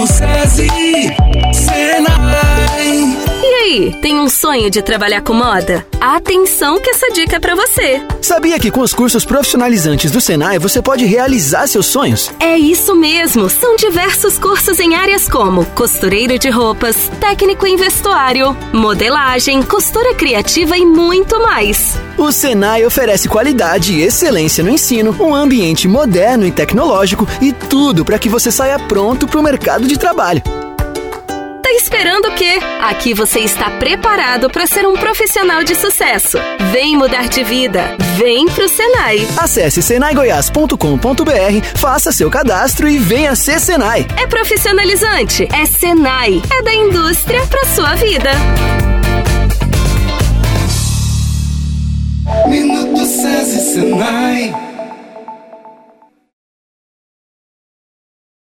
tu sei aí, tem um sonho de trabalhar com moda? Atenção que essa dica é pra você. Sabia que com os cursos profissionalizantes do Senai você pode realizar seus sonhos? É isso mesmo, são diversos cursos em áreas como costureiro de roupas, técnico em vestuário, modelagem, costura criativa e muito mais. O Senai oferece qualidade e excelência no ensino, um ambiente moderno e tecnológico e tudo para que você saia pronto para o mercado de trabalho. Tá esperando o quê? Aqui você está preparado para ser um profissional de sucesso. Vem mudar de vida. Vem pro Senai. Acesse senaigoias.com.br, faça seu cadastro e venha ser Senai. É profissionalizante, é Senai, é da indústria para sua vida.